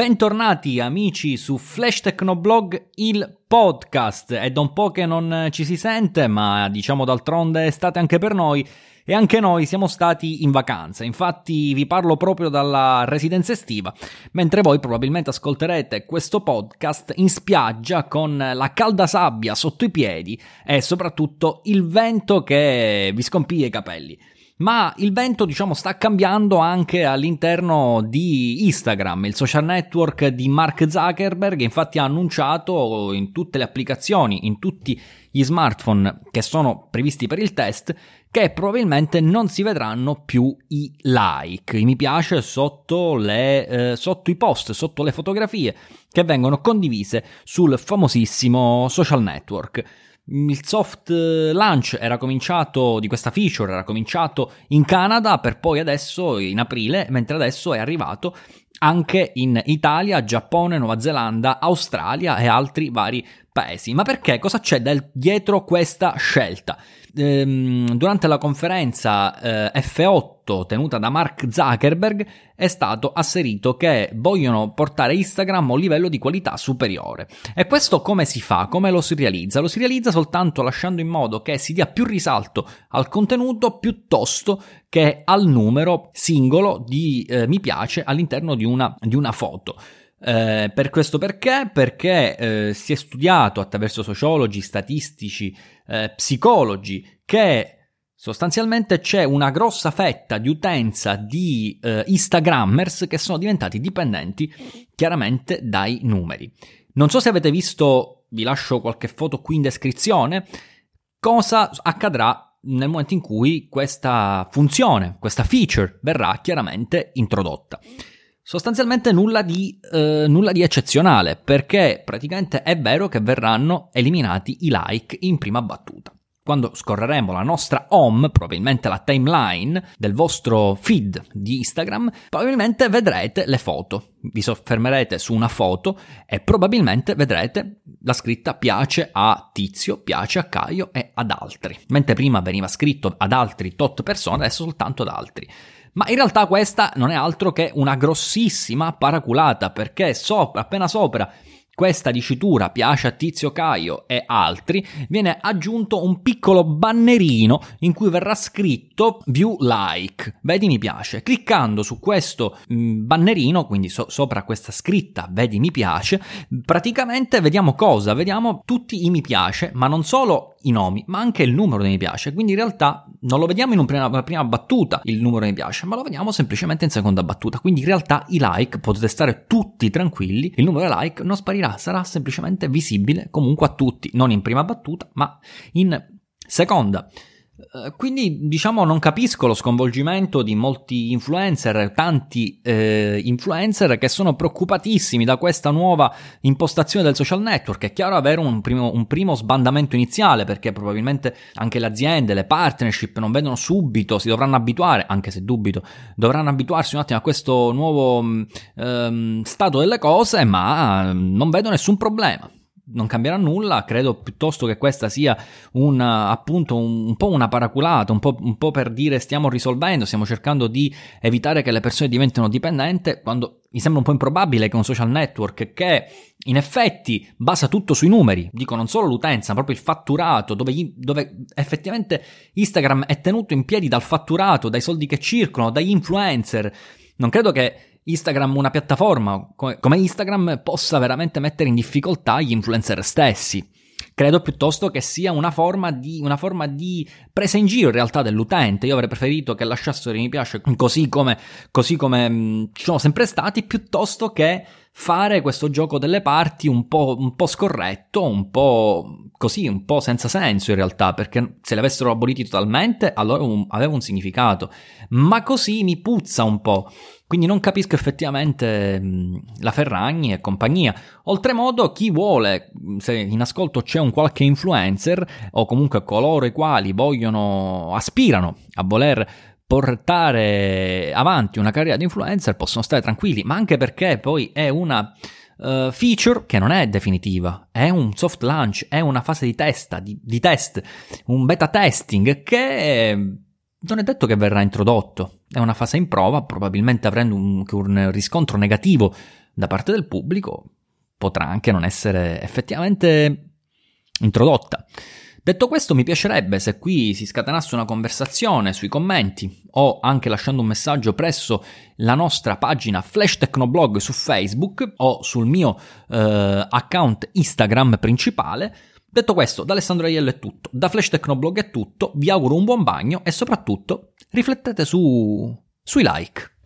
Bentornati amici su Flash Technoblog, il podcast. È da un po' che non ci si sente, ma diciamo d'altronde è estate anche per noi e anche noi siamo stati in vacanza. Infatti vi parlo proprio dalla residenza estiva, mentre voi probabilmente ascolterete questo podcast in spiaggia con la calda sabbia sotto i piedi e soprattutto il vento che vi scompiglia i capelli. Ma il vento, diciamo, sta cambiando anche all'interno di Instagram, il social network di Mark Zuckerberg, infatti ha annunciato in tutte le applicazioni, in tutti gli smartphone che sono previsti per il test, che probabilmente non si vedranno più i like, i mi piace sotto, le, eh, sotto i post, sotto le fotografie che vengono condivise sul famosissimo social network il soft eh, launch era cominciato di questa feature era cominciato in Canada per poi adesso in aprile, mentre adesso è arrivato anche in Italia, Giappone, Nuova Zelanda, Australia e altri vari paesi. Ma perché? Cosa c'è dietro questa scelta? Ehm, durante la conferenza eh, F8 tenuta da Mark Zuckerberg è stato asserito che vogliono portare Instagram a un livello di qualità superiore. E questo come si fa? Come lo si realizza? Lo si realizza soltanto lasciando in modo che si dia più risalto al contenuto piuttosto che al numero singolo di eh, mi piace all'interno di una, di una foto. Eh, per questo perché? Perché eh, si è studiato attraverso sociologi, statistici, eh, psicologi che sostanzialmente c'è una grossa fetta di utenza di eh, Instagrammers che sono diventati dipendenti chiaramente dai numeri. Non so se avete visto, vi lascio qualche foto qui in descrizione, cosa accadrà nel momento in cui questa funzione, questa feature verrà chiaramente introdotta. Sostanzialmente nulla di, eh, nulla di, eccezionale, perché praticamente è vero che verranno eliminati i like in prima battuta. Quando scorreremo la nostra home, probabilmente la timeline del vostro feed di Instagram, probabilmente vedrete le foto. Vi soffermerete su una foto e probabilmente vedrete la scritta piace a Tizio, piace a Caio e ad altri. Mentre prima veniva scritto ad altri tot persone, adesso soltanto ad altri. Ma in realtà questa non è altro che una grossissima paraculata, perché sopra, appena sopra questa dicitura piace a Tizio Caio e altri, viene aggiunto un piccolo bannerino in cui verrà scritto view like, vedi mi piace. Cliccando su questo mm, bannerino, quindi so- sopra questa scritta vedi mi piace, praticamente vediamo cosa? Vediamo tutti i mi piace, ma non solo i nomi, ma anche il numero dei mi piace. Quindi in realtà non lo vediamo in una prima, prima battuta il numero dei mi piace, ma lo vediamo semplicemente in seconda battuta. Quindi in realtà i like potete stare tutti tranquilli, il numero dei like non sparirà sarà semplicemente visibile comunque a tutti, non in prima battuta, ma in seconda. Eh, quindi diciamo non capisco lo sconvolgimento di molti influencer, tanti eh, influencer che sono preoccupatissimi da questa nuova impostazione del social network. È chiaro avere un primo, un primo sbandamento iniziale perché probabilmente anche le aziende, le partnership non vedono subito, si dovranno abituare, anche se dubito, dovranno abituarsi un attimo a questo nuovo mm, ehm, stato delle cose, ma non vedo nessun problema non cambierà nulla, credo piuttosto che questa sia un, appunto un, un po' una paraculata, un po', un po', per dire stiamo risolvendo, stiamo cercando di evitare che le persone diventino dipendenti, quando mi sembra un po' improbabile che un social network che in effetti basa tutto sui numeri, dico non solo l'utenza, ma proprio il fatturato, dove, gli, dove effettivamente Instagram è tenuto in piedi dal fatturato, dai soldi che circolano, dagli influencer, non credo che Instagram una piattaforma come Instagram possa veramente mettere in difficoltà gli influencer stessi. Credo piuttosto che sia una forma, di, una forma di presa in giro in realtà dell'utente. Io avrei preferito che lasciassero i mi piace così come, così come ci sono sempre stati, piuttosto che fare questo gioco delle parti un po', un po' scorretto, un po' così, un po' senza senso in realtà, perché se li avessero aboliti totalmente, allora un, aveva un significato. Ma così mi puzza un po'. Quindi non capisco effettivamente la Ferragni e compagnia. Oltremodo, chi vuole, se in ascolto c'è un qualche influencer o comunque coloro i quali vogliono, aspirano a voler portare avanti una carriera di influencer possono stare tranquilli, ma anche perché poi è una uh, feature che non è definitiva, è un soft launch, è una fase di, testa, di, di test, un beta testing che non è detto che verrà introdotto, è una fase in prova, probabilmente avremo un, un riscontro negativo da parte del pubblico potrà anche non essere effettivamente introdotta. Detto questo, mi piacerebbe se qui si scatenasse una conversazione sui commenti o anche lasciando un messaggio presso la nostra pagina Flash Technoblog su Facebook o sul mio eh, account Instagram principale. Detto questo, da Alessandro Aiello è tutto, da Flash Technoblog è tutto, vi auguro un buon bagno e soprattutto riflettete su... sui like.